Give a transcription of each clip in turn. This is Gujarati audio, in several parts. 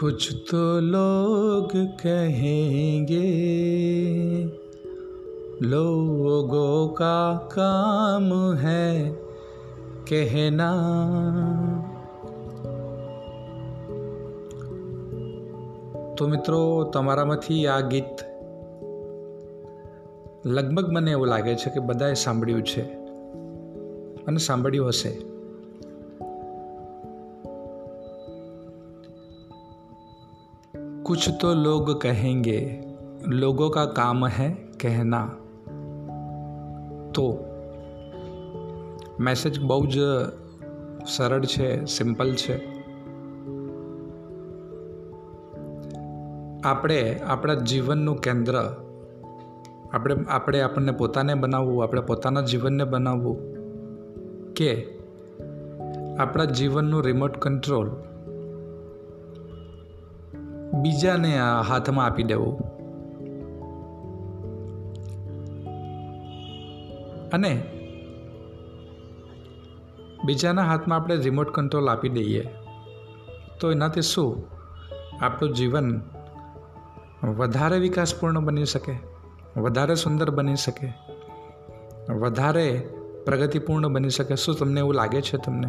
कुछ तो लोग कहेंगे लोगों का काम है कहना તો મિત્રો તમારામાંથી આ ગીત લગભગ મને એવું લાગે છે કે બધાએ સાંભળ્યું છે અને સાંભળ્યું હશે कुछ तो लोग कहेंगे लोगों का काम है कहना તો મેસેજ બહુ જ સરળ છે સિમ્પલ છે આપણે આપણા જીવનનું કેન્દ્ર આપણે આપણે આપણને પોતાને બનાવવું આપણે પોતાના જીવનને બનાવવું કે આપણા જીવનનું રિમોટ કંટ્રોલ બીજાને હાથમાં આપી દેવું. અને બીજાના હાથમાં આપણે રિમોટ કંટ્રોલ આપી દઈએ. તો એનાથી શું? આપણું જીવન વધારે વિકાસપૂર્ણ બની શકે, વધારે સુંદર બની શકે, વધારે પ્રગતિપૂર્ણ બની શકે. શું તમને એવું લાગે છે તમને?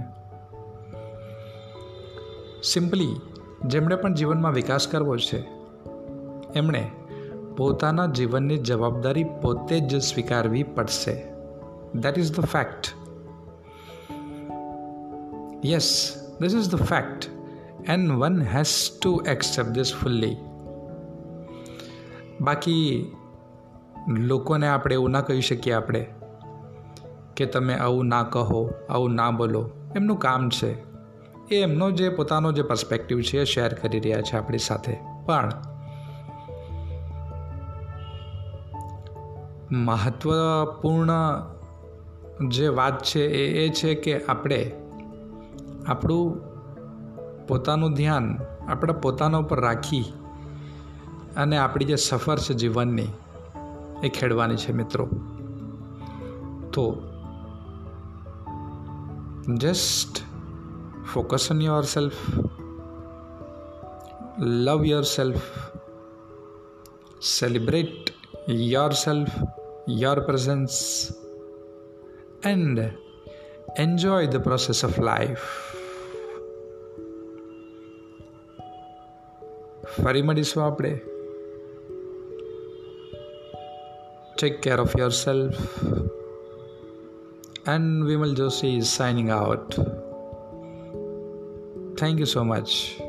સિમ્પલી જેમણે પણ જીવનમાં વિકાસ કરવો છે, એમણે પોતાના જીવનની જવાબદારી પોતે જ સ્વીકારવી પડશે. That is the fact yes this is the fact and one has to accept this fully બાકી લોકોને આપણે એવું ના કહી શકીએ આપણે કે તમે આવું ના કહો, આવું ના બોલો. એમનું કામ છે. એ એમનો જે પોતાનો જે પર્સપેક્ટિવ છે એ શેર કરી રહ્યા છે આપણી સાથે. પણ મહત્વપૂર્ણ જે વાત છે એ એ છે કે આપણે આપણું પોતાનું ધ્યાન આપણા પોતાના ઉપર રાખી અને આપણી જે સફર છે જીવનની એ ખેડવાની છે મિત્રો. તો just focus on yourself love yourself celebrate yourself your presence and enjoy the process of life ફરી મળીશું આપણે take care of yourself and Vimal Joshi is signing out. Thank you so much.